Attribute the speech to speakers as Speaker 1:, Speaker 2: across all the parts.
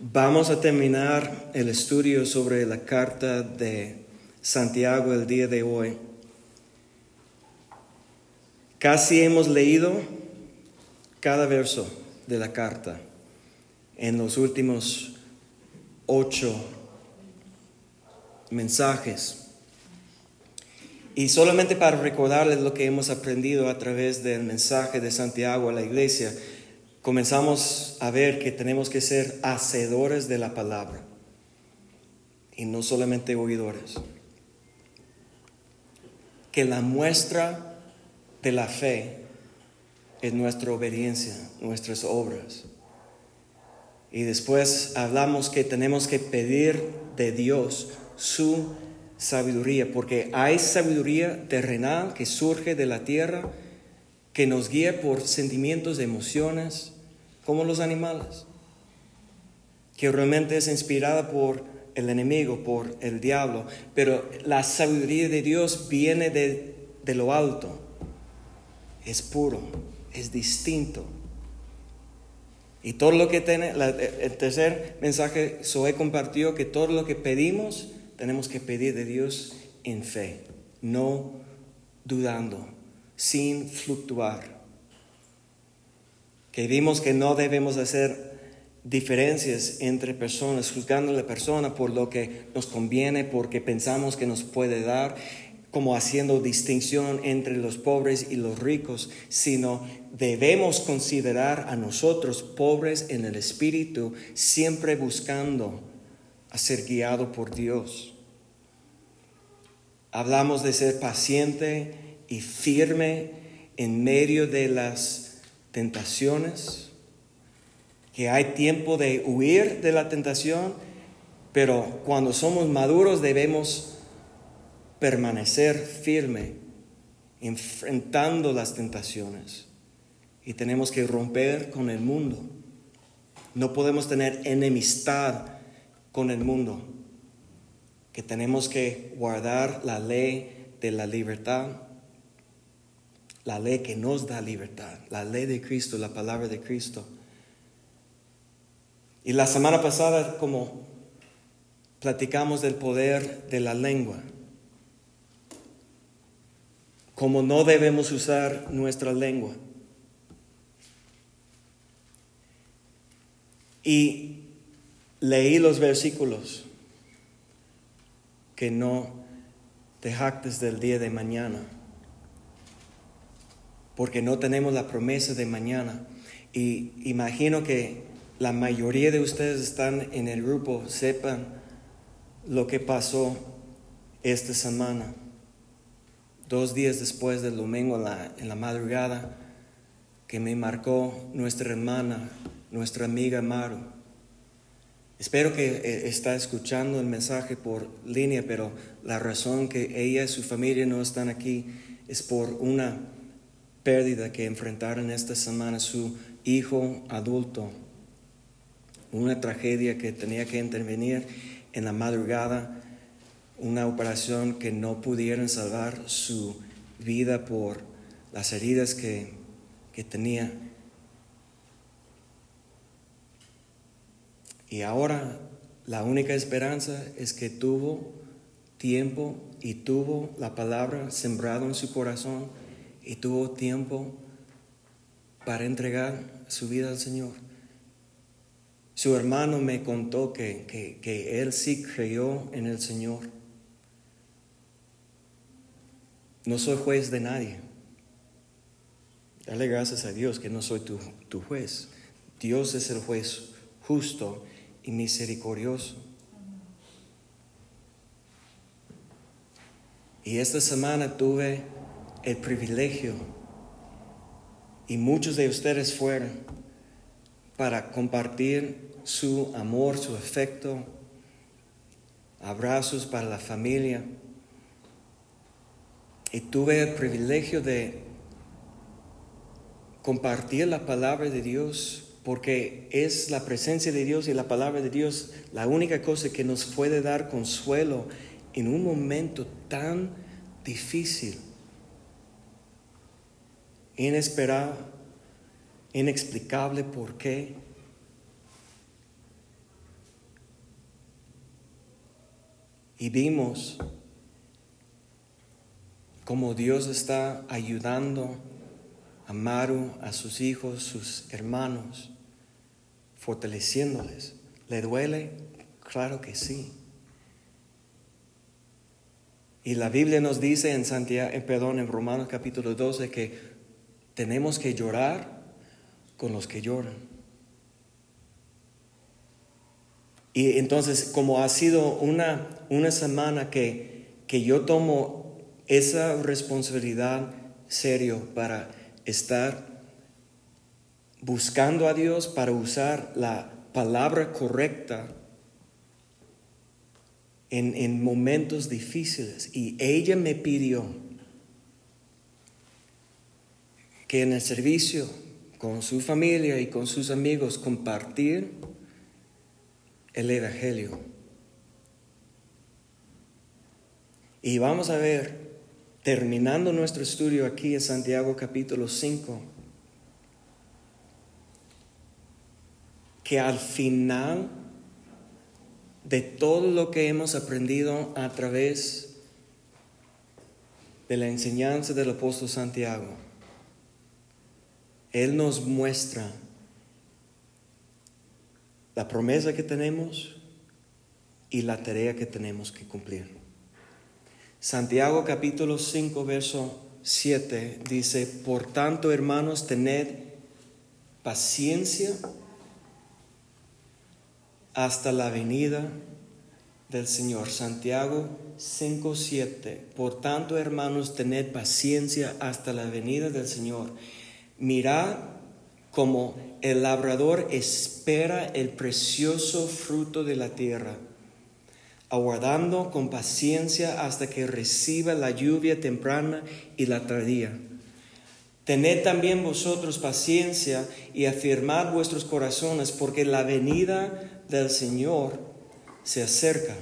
Speaker 1: Vamos a terminar el estudio sobre la carta de Santiago el día de hoy. Casi hemos leído cada verso de la carta en los últimos ocho mensajes. Y solamente para recordarles lo que hemos aprendido a través del mensaje de Santiago a la iglesia, comenzamos a ver que tenemos que ser hacedores de la palabra y no solamente oidores. Que la muestra de la fe es nuestra obediencia, nuestras obras. Y después hablamos que tenemos que pedir de Dios su sabiduría, porque hay sabiduría terrenal que surge de la tierra, que nos guía por sentimientos, emociones, como los animales, que realmente es inspirada por el enemigo, por el diablo, pero la sabiduría de Dios viene de, de lo alto, es puro, es distinto. Y todo lo que tiene, el tercer mensaje, Zoe compartió que todo lo que pedimos, tenemos que pedir de Dios en fe, no dudando, sin fluctuar. Que vimos que no debemos hacer diferencias entre personas, juzgando a la persona por lo que nos conviene, porque pensamos que nos puede dar, como haciendo distinción entre los pobres y los ricos, sino debemos considerar a nosotros pobres en el espíritu, siempre buscando a ser guiado por Dios. Hablamos de ser paciente y firme en medio de las tentaciones, que hay tiempo de huir de la tentación, pero cuando somos maduros debemos permanecer firme, enfrentando las tentaciones. Y tenemos que romper con el mundo. No podemos tener enemistad con el mundo. Que tenemos que guardar la ley de la libertad, la ley que nos da libertad, la ley de Cristo, la palabra de Cristo. Y la semana pasada, como platicamos del poder de la lengua, como no debemos usar nuestra lengua. Y leí los versículos que no te jactes del día de mañana, porque no tenemos la promesa de mañana. Y imagino que la mayoría de ustedes están en el grupo, sepan lo que pasó esta semana dos días después del domingo en la, en la madrugada, que me marcó nuestra hermana, nuestra amiga Maru. Espero que eh, está escuchando el mensaje por línea, pero la razón que ella y su familia no están aquí es por una pérdida que enfrentaron esta semana su hijo adulto, una tragedia que tenía que intervenir en la madrugada una operación que no pudieron salvar su vida por las heridas que, que tenía. Y ahora la única esperanza es que tuvo tiempo y tuvo la palabra sembrado en su corazón y tuvo tiempo para entregar su vida al Señor. Su hermano me contó que, que, que él sí creyó en el Señor No soy juez de nadie. Dale gracias a Dios que no soy tu, tu juez. Dios es el juez justo y misericordioso. Y esta semana tuve el privilegio, y muchos de ustedes fueron, para compartir su amor, su afecto, abrazos para la familia. Y tuve el privilegio de compartir la palabra de Dios porque es la presencia de Dios y la palabra de Dios la única cosa que nos puede dar consuelo en un momento tan difícil, inesperado, inexplicable por qué. Y vimos cómo Dios está ayudando a Maru, a sus hijos, sus hermanos, fortaleciéndoles. ¿Le duele? Claro que sí. Y la Biblia nos dice en Santiago, eh, perdón, en Romanos capítulo 12 que tenemos que llorar con los que lloran. Y entonces, como ha sido una, una semana que, que yo tomo esa responsabilidad serio para estar buscando a Dios, para usar la palabra correcta en, momentos difíciles. Y ella me pidió que en el servicio con su familia y con sus amigos compartir el Evangelio. Y vamos a ver, terminando nuestro estudio aquí en Santiago capítulo 5, que al final de todo lo que hemos aprendido a través de la enseñanza del apóstol Santiago. Él nos muestra la promesa que tenemos y la tarea que tenemos que cumplir. Santiago capítulo 5, verso 7 dice, por tanto hermanos, tened paciencia hasta la venida del Señor. Santiago 5:7. Por tanto, hermanos, tened paciencia hasta la venida del Señor. Mirad como el labrador espera el precioso fruto de la tierra, aguardando con paciencia hasta que reciba la lluvia temprana y la tardía. Tened también vosotros paciencia y afirmad vuestros corazones, porque la venida del Señor se acerca.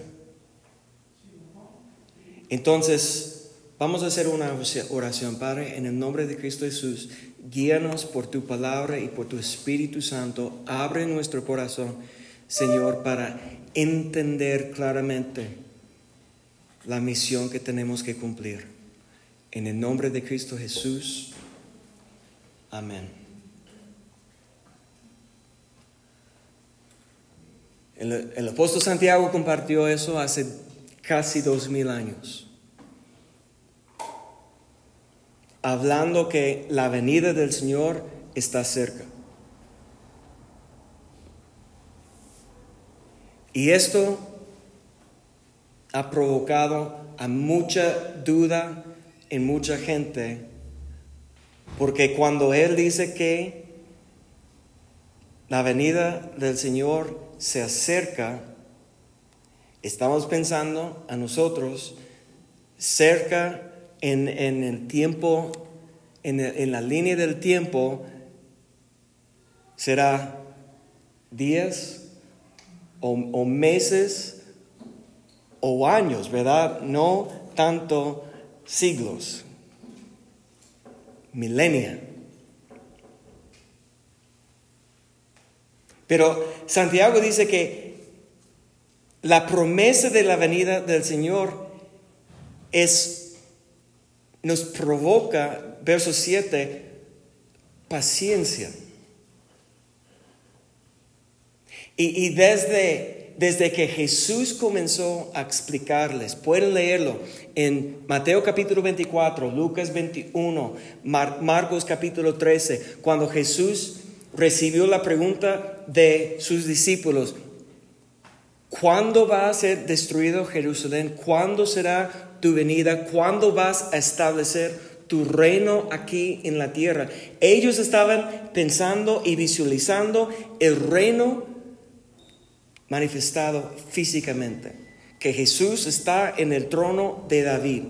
Speaker 1: Entonces, vamos a hacer una oración, Padre, en el nombre de Cristo Jesús. Guíanos por tu palabra y por tu Espíritu Santo. Abre nuestro corazón, Señor, para entender claramente la misión que tenemos que cumplir. En el nombre de Cristo Jesús. Amén. El, apóstol Santiago compartió eso hace casi dos mil años, hablando que la venida del Señor está cerca. Y esto ha provocado a mucha duda en mucha gente, porque cuando Él dice que la venida del Señor se acerca, estamos pensando a nosotros cerca en, el tiempo, en, la línea del tiempo, será días o, o meses o años, ¿verdad? No tanto siglos, milenia. Pero Santiago dice que la promesa de la venida del Señor es, nos provoca, verso 7, paciencia. Y, desde, desde que Jesús comenzó a explicarles, pueden leerlo en Mateo capítulo 24, Lucas 21, Marcos capítulo 13, cuando Jesús recibió la pregunta de sus discípulos, ¿cuándo va a ser destruido Jerusalén? ¿Cuándo será tu venida? ¿Cuándo vas a establecer tu reino aquí en la tierra? Ellos estaban pensando y visualizando el reino manifestado físicamente, que Jesús está en el trono de David,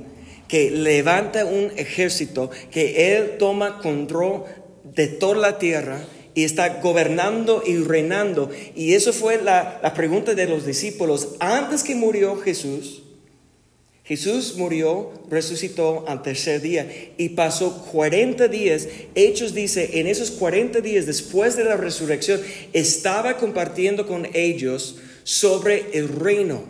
Speaker 1: que levanta un ejército, que Él toma control de toda la tierra y está gobernando y reinando. Y eso fue la, pregunta de los discípulos. Antes que murió Jesús, Jesús murió, resucitó al tercer día y pasó 40 días. Hechos dice, en esos 40 días después de la resurrección, estaba compartiendo con ellos sobre el reino.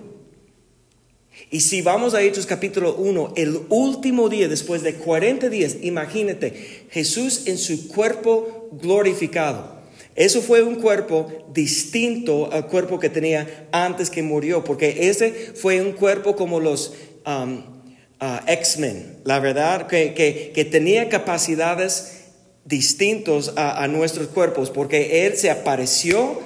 Speaker 1: Y si vamos a Hechos capítulo 1, el último día, después de 40 días, imagínate, Jesús en su cuerpo glorificado. Eso fue un cuerpo distinto al cuerpo que tenía antes que murió, porque ese fue un cuerpo como los um, uh, X-Men, la verdad, que, que, tenía capacidades distintos a, a nuestros cuerpos, porque Él se apareció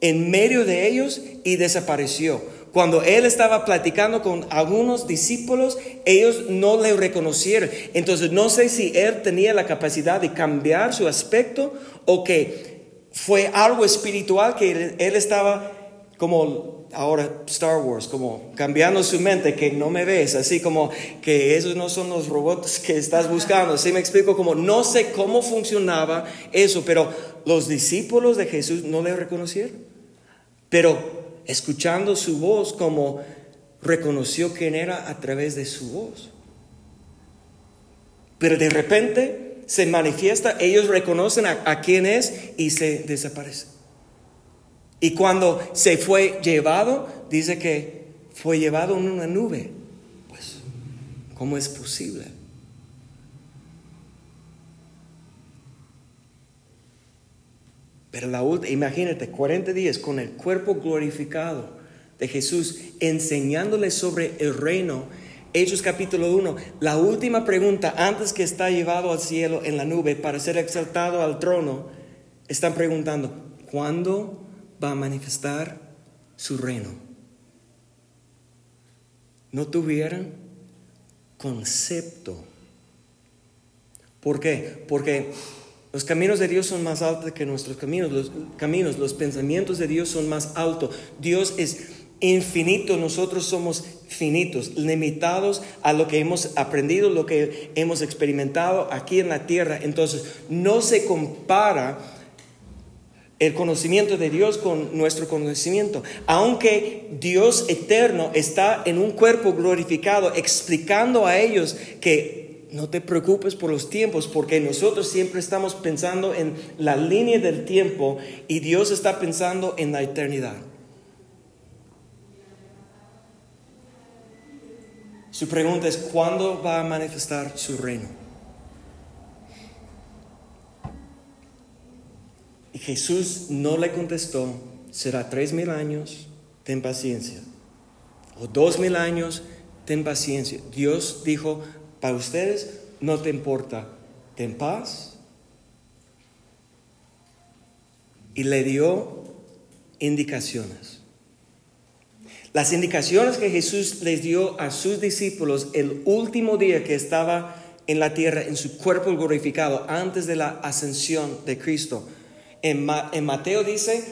Speaker 1: en medio de ellos y desapareció. Cuando él estaba platicando con algunos discípulos, ellos no le reconocieron. Entonces no sé si él tenía la capacidad de cambiar su aspecto o que fue algo espiritual que él, estaba como ahora Star Wars, como cambiando su mente, que no me ves, así como que esos no son los robots que estás buscando. Así me explico, como no sé cómo funcionaba eso, pero los discípulos de Jesús no le reconocieron. Pero escuchando su voz como reconoció quién era a través de su voz. Pero de repente se manifiesta, ellos reconocen a, quién es y se desaparece. Y cuando se fue llevado, dice que fue llevado en una nube. Pues, ¿cómo es posible? Pero la última, imagínate, 40 días con el cuerpo glorificado de Jesús, enseñándole sobre el reino. Hechos capítulo 1, la última pregunta antes que está llevado al cielo en la nube para ser exaltado al trono, están preguntando, ¿cuándo va a manifestar su reino? No tuvieran concepto. ¿Por qué? Porque los caminos de Dios son más altos que nuestros caminos. Los caminos, los pensamientos de Dios son más altos. Dios es infinito, nosotros somos finitos, limitados a lo que hemos aprendido, lo que hemos experimentado aquí en la tierra. Entonces, no se compara el conocimiento de Dios con nuestro conocimiento. Aunque Dios eterno está en un cuerpo glorificado, explicando a ellos que no te preocupes por los tiempos, porque nosotros siempre estamos pensando en la línea del tiempo y Dios está pensando en la eternidad. Su pregunta es, ¿cuándo va a manifestar su reino? Y Jesús no le contestó, será tres mil años, ten paciencia. O dos mil años, ten paciencia. Dios dijo, para ustedes no te importa, ten paz. Y le dio indicaciones. Las indicaciones que Jesús les dio a sus discípulos el último día que estaba en la tierra, en su cuerpo glorificado, antes de la ascensión de Cristo. En, Mateo dice,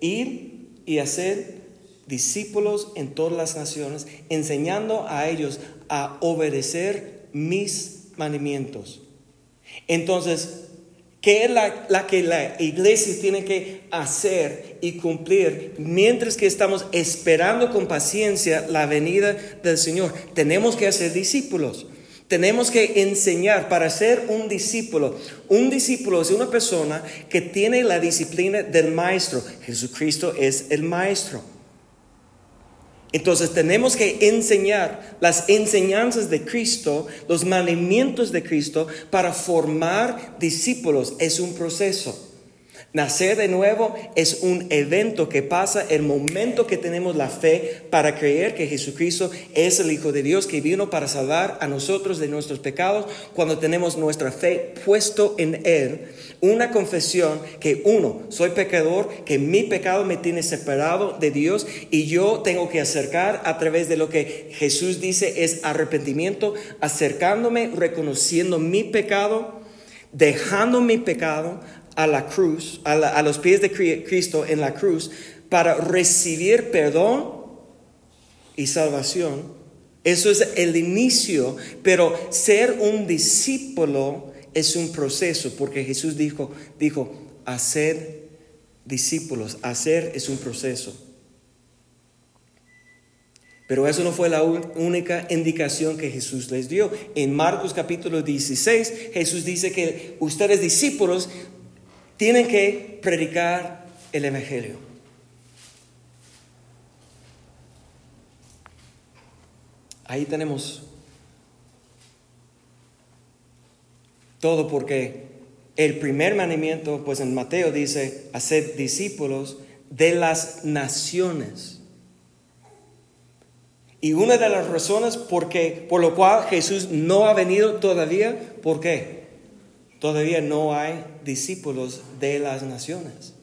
Speaker 1: ir y hacer discípulos en todas las naciones, enseñando a ellos a obedecer mis mandamientos. Entonces, ¿qué es la, que la iglesia tiene que hacer y cumplir mientras que estamos esperando con paciencia la venida del Señor? Tenemos que hacer discípulos. Tenemos que enseñar para ser un discípulo. Un discípulo es una persona que tiene la disciplina del maestro. Jesucristo es el maestro. Entonces tenemos que enseñar las enseñanzas de Cristo, los mandamientos de Cristo para formar discípulos. Es un proceso. Nacer de nuevo es un evento que pasa el momento que tenemos la fe para creer que Jesucristo es el Hijo de Dios que vino para salvar a nosotros de nuestros pecados, cuando tenemos nuestra fe puesto en Él. Una confesión que uno, soy pecador, que mi pecado me tiene separado de Dios y yo tengo que acercar a través de lo que Jesús dice es arrepentimiento, acercándome, reconociendo mi pecado, dejando mi pecado, a la cruz, a, los pies de Cristo en la cruz, para recibir perdón y salvación. Eso es el inicio, pero ser un discípulo es un proceso, porque Jesús dijo, dijo, hacer discípulos, hacer es un proceso. Pero eso no fue la única indicación que Jesús les dio. En Marcos capítulo 16, Jesús dice que ustedes discípulos tienen que predicar el Evangelio. Ahí tenemos todo porque el primer mandamiento, pues en Mateo dice, hacer discípulos de las naciones. Y una de las razones por lo cual Jesús no ha venido todavía, ¿por qué? Todavía no hay discípulos de las naciones.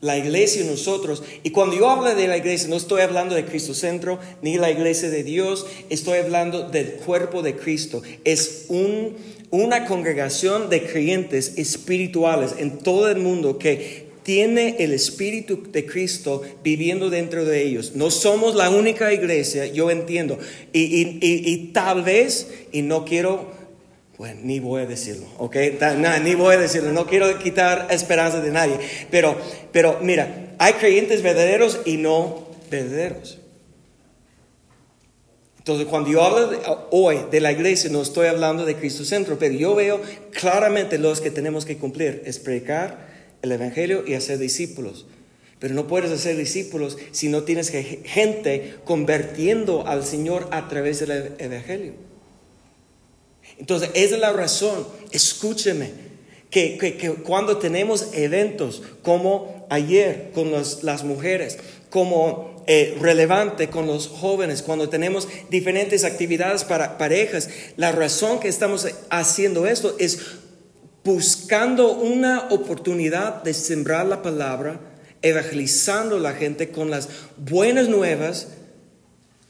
Speaker 1: La iglesia y nosotros, y cuando yo hablo de la iglesia, no estoy hablando de Cristo Centro ni la iglesia de Dios, estoy hablando del cuerpo de Cristo. Es un, una congregación de creyentes espirituales en todo el mundo que tiene el Espíritu de Cristo viviendo dentro de ellos. No somos la única iglesia, yo entiendo. Y, y tal vez, y no quiero bueno, ni voy a decirlo, ¿ok? ni voy a decirlo, no quiero quitar esperanza de nadie. Pero, pero mira, hay creyentes verdaderos y no verdaderos. Entonces, cuando yo hablo hoy de la iglesia, no estoy hablando de Cristo Centro, pero yo veo claramente los que tenemos que cumplir, es predicar el Evangelio y hacer discípulos. Pero no puedes hacer discípulos si no tienes gente convirtiendo al Señor a través del Evangelio. Entonces, esa es la razón, escúcheme, que, cuando tenemos eventos como ayer con las mujeres, como eh, relevante con los jóvenes, cuando tenemos diferentes actividades para parejas, la razón que estamos haciendo esto es buscando una oportunidad de sembrar la palabra, evangelizando a la gente con las buenas nuevas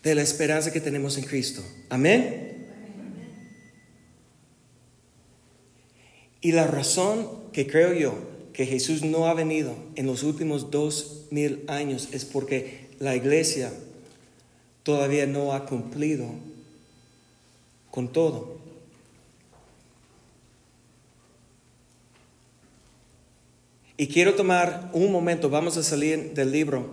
Speaker 1: de la esperanza que tenemos en Cristo. Amén. Y la razón que creo yo que Jesús no ha venido en los últimos dos mil años es porque la iglesia todavía no ha cumplido con todo. Y quiero tomar un momento, vamos a salir del libro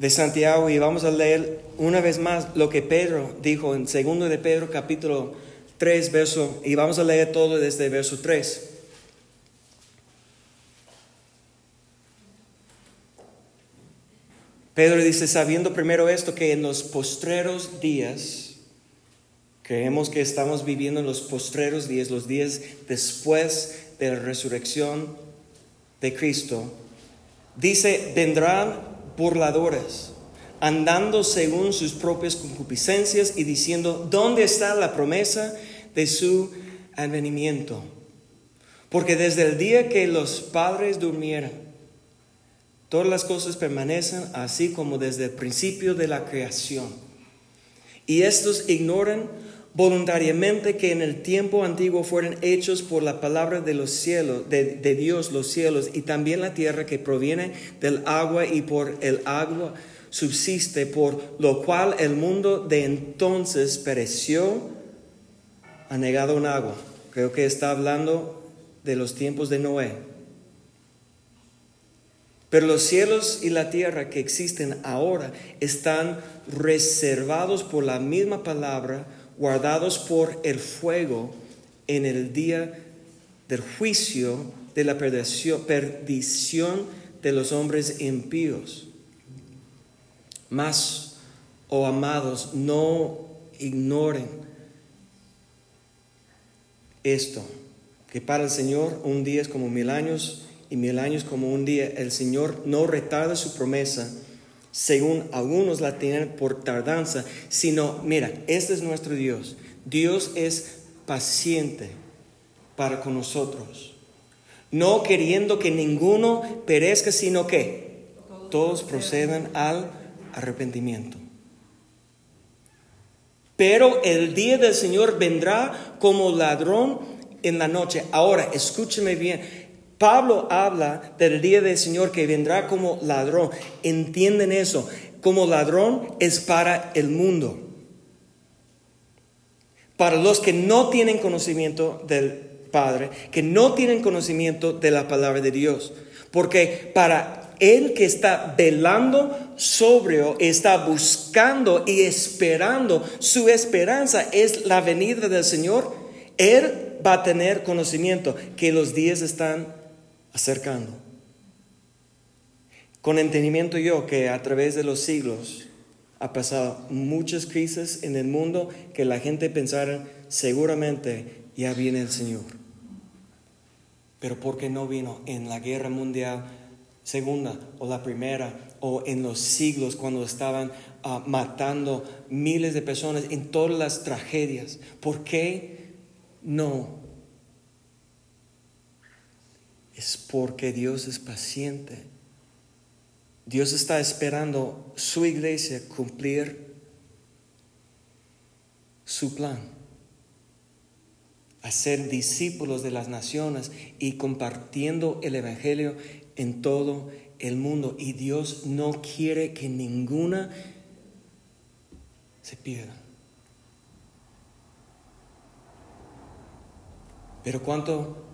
Speaker 1: de Santiago y vamos a leer una vez más lo que Pedro dijo en segundo de Pedro capítulo 3, verso, y vamos a leer todo desde verso 3. Pedro dice, sabiendo primero esto, que en los postreros días, creemos que estamos viviendo en los postreros días, los días después de la resurrección de Cristo, dice, vendrán burladores, andando según sus propias concupiscencias y diciendo, ¿dónde está la promesa? De su advenimiento. Porque desde el día que los padres durmieran, todas las cosas permanecen así como desde el principio de la creación. Y estos ignoran voluntariamente que en el tiempo antiguo fueron hechos por la palabra de los cielos, de, de, Dios los cielos y también la tierra que proviene del agua y por el agua subsiste, por lo cual el mundo de entonces pereció negado un agua. Creo que está hablando de los tiempos de Noé. Pero los cielos y la tierra que existen ahora están reservados por la misma palabra, guardados por el fuego en el día del juicio de la perdición, perdición de los hombres impíos. Mas, oh amados, no ignoren esto, que para el Señor un día es como mil años y mil años como un día. El Señor no retarda su promesa, según algunos la tienen por tardanza, sino, mira, este es nuestro Dios. Dios es paciente para con nosotros, no queriendo que ninguno perezca, sino que todos procedan al arrepentimiento. Pero el día del Señor vendrá como ladrón en la noche. Ahora, escúcheme bien. Pablo habla del día del Señor que vendrá como ladrón. ¿Entienden eso? Como ladrón es para el mundo. Para los que no tienen conocimiento del Padre, que no tienen conocimiento de la palabra de Dios. Porque para el que está velando sobrio, está buscando y esperando, su esperanza es la venida del Señor, Él va a tener conocimiento que los días están acercando. Con entendimiento yo que a través de los siglos ha pasado muchas crisis en el mundo que la gente pensara seguramente ya viene el Señor. Pero ¿por qué no vino en la guerra mundial segunda o la primera o en los siglos cuando estaban ah, matando miles de personas en todas las tragedias? ¿Por qué no? Es porque Dios es paciente Dios está esperando su iglesia cumplir su plan, hacer discípulos de las naciones y compartiendo el Evangelio en todo el mundo. Y Dios no quiere que ninguna se pierda. Pero ¿cuánto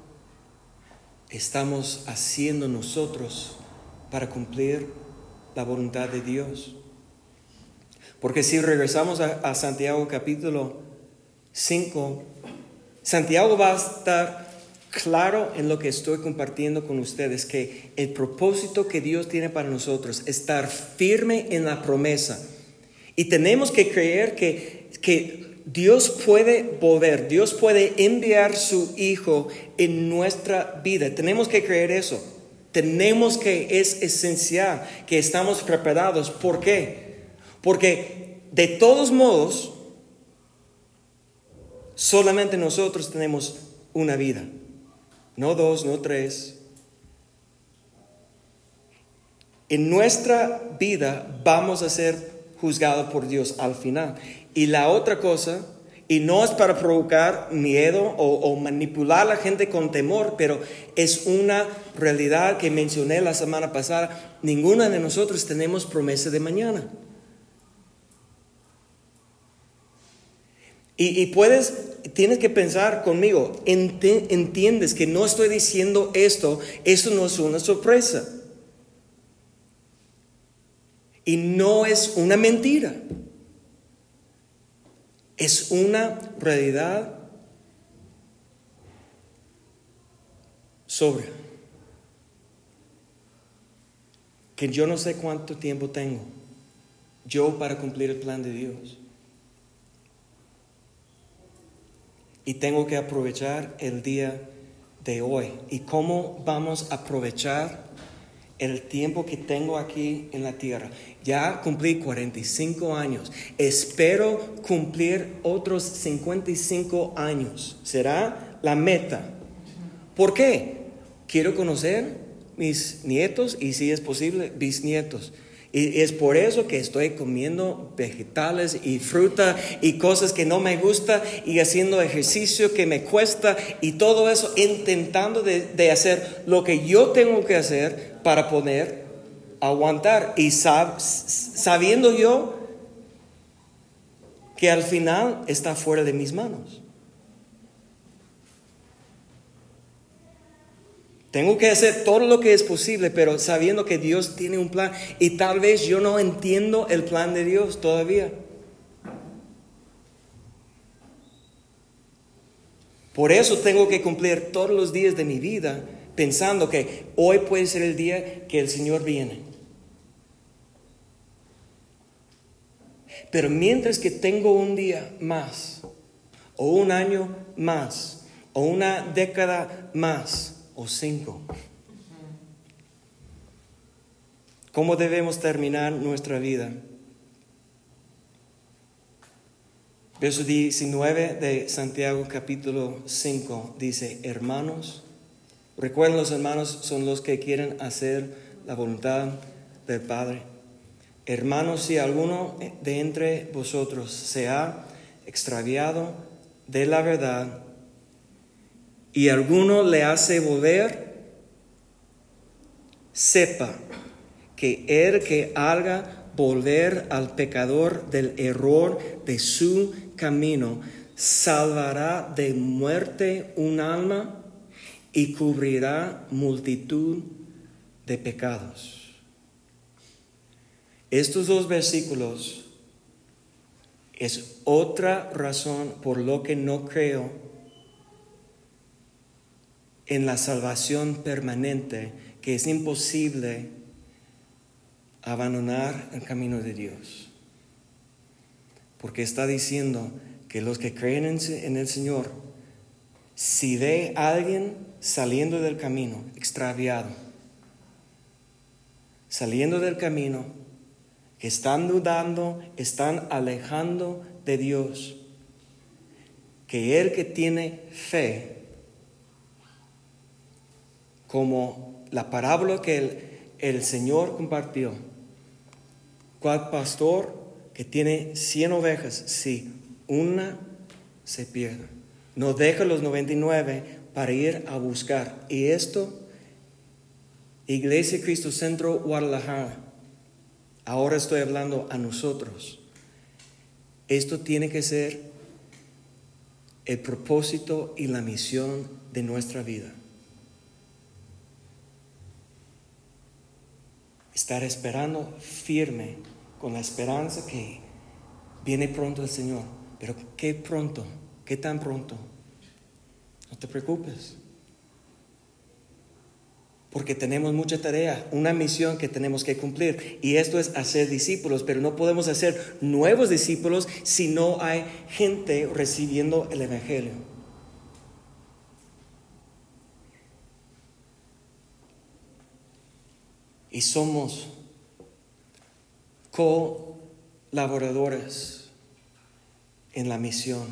Speaker 1: estamos haciendo nosotros para cumplir la voluntad de Dios. Porque si regresamos a, Santiago capítulo 5, Santiago va a estar claro en lo que estoy compartiendo con ustedes, que el propósito que Dios tiene para nosotros, es estar firme en la promesa. Y tenemos que creer que, que Dios puede volver, Dios puede enviar su Hijo en nuestra vida. Tenemos que creer eso. Tenemos que, es esencial que estamos preparados. ¿Por qué? Porque de todos modos, solamente nosotros tenemos una vida. No dos, no tres. En nuestra vida vamos a ser juzgados por Dios al final. Y la otra cosa y no es para provocar miedo o, manipular a la gente con temor, pero es una realidad que mencioné la semana pasada. Ninguna de nosotros tenemos promesa de mañana. Y, puedes, tienes que pensar conmigo, entiendes que no estoy diciendo esto, esto no es una sorpresa. Y no es una mentira es una realidad sobre que yo no sé cuánto tiempo tengo yo para cumplir el plan de Dios. Y tengo que aprovechar el día de hoy. ¿Y cómo vamos a aprovechar el tiempo que tengo aquí en la tierra? Ya cumplí 45 años. Espero cumplir otros 55 años. Será la meta. ¿Por qué? Quiero conocer mis nietos y si es posible bisnietos. Y es por eso que estoy comiendo vegetales y fruta y cosas que no me gusta y haciendo ejercicio que me cuesta y todo eso intentando de, hacer lo que yo tengo que hacer para poder aguantar y sabiendo yo que al final está fuera de mis manos. Tengo que hacer todo lo que es posible, pero sabiendo que Dios tiene un plan y tal vez yo no entiendo el plan de Dios todavía. Por eso tengo que cumplir todos los días de mi vida pensando que hoy puede ser el día que el Señor viene. Pero mientras que tengo un día más, o un año más, o una década más, o cinco, ¿cómo debemos terminar nuestra vida? Verso 19 de Santiago capítulo 5 dice, hermanos, recuerden los hermanos son los que quieren hacer la voluntad del Padre. Hermanos, si alguno de entre vosotros se ha extraviado de la verdad y alguno le hace volver, sepa que el que haga volver al pecador del error de su camino, salvará de muerte un alma y cubrirá multitud de pecados. Estos dos versículos es otra razón por lo que no creo en la salvación permanente, que es imposible abandonar el camino de Dios. porque está diciendo que los que creen en el Señor, si ve a alguien saliendo del camino, extraviado, saliendo del camino, que están dudando, están alejando de Dios, que el que tiene fe, como la parábola que el, Señor compartió, cual pastor que tiene 100 ovejas, si una se pierde, no deja los 99 para ir a buscar. Y esto, Iglesia Cristo Centro Guadalajara, ahora estoy hablando a nosotros. Esto tiene que ser el propósito y la misión de nuestra vida. Estar esperando firme con la esperanza que viene pronto el Señor. Pero ¿qué pronto? ¿Qué tan pronto? No te preocupes. Porque tenemos mucha tarea, una misión que tenemos que cumplir. Y esto es hacer discípulos, pero no podemos hacer nuevos discípulos si no hay gente recibiendo el Evangelio. Y somos colaboradores en la misión.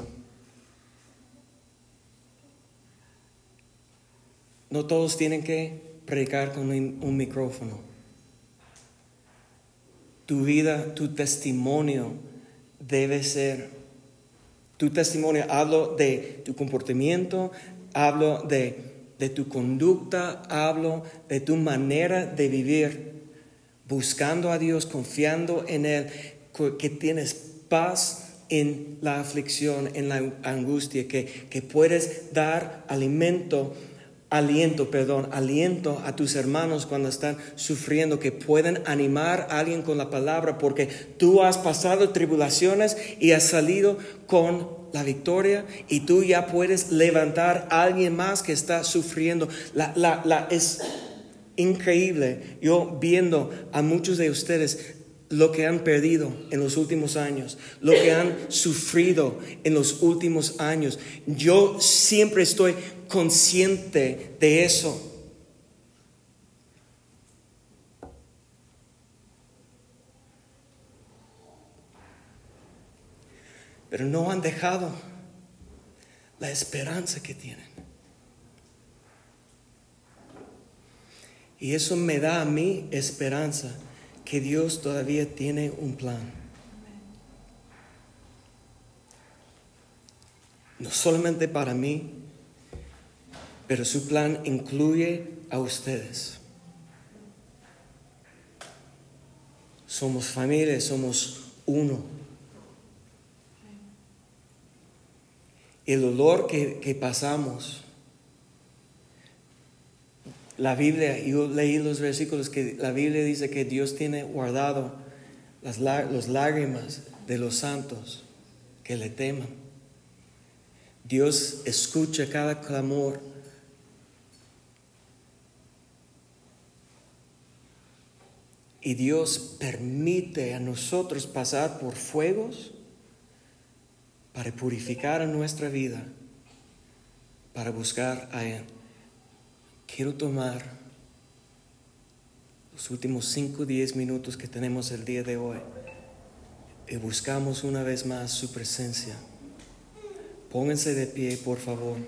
Speaker 1: No todos tienen que predicar con un, micrófono. Tu vida, tu testimonio debe ser, tu testimonio, hablo de tu comportamiento, hablo de, de tu conducta, hablo de tu manera de vivir buscando a Dios, confiando en Él, que tienes paz en la aflicción, en la angustia, que, que puedes dar alimento, aliento, perdón, aliento a tus hermanos cuando están sufriendo, que pueden animar a alguien con la palabra, porque tú has pasado tribulaciones y has salido con la victoria y tú ya puedes levantar a alguien más que está sufriendo. La, la, la, es, increíble yo viendo a muchos de ustedes lo que han perdido en los últimos años, lo que han sufrido en los últimos años. Yo siempre estoy consciente de eso. Pero no han dejado la esperanza que tienen. Y eso me da a mí esperanza que Dios todavía tiene un plan. No solamente para mí, pero su plan incluye a ustedes. Somos familia, somos uno. El dolor que, que pasamos la Biblia, yo leí los versículos que la Biblia dice que Dios tiene guardado las, lágrimas de los santos que le teman. Dios escucha cada clamor. Y Dios permite a nosotros pasar por fuegos para purificar a nuestra vida, para buscar a Él quiero tomar los últimos 5 o 10 minutos que tenemos el día de hoy y buscamos una vez más su presencia. Pónganse de pie, por favor.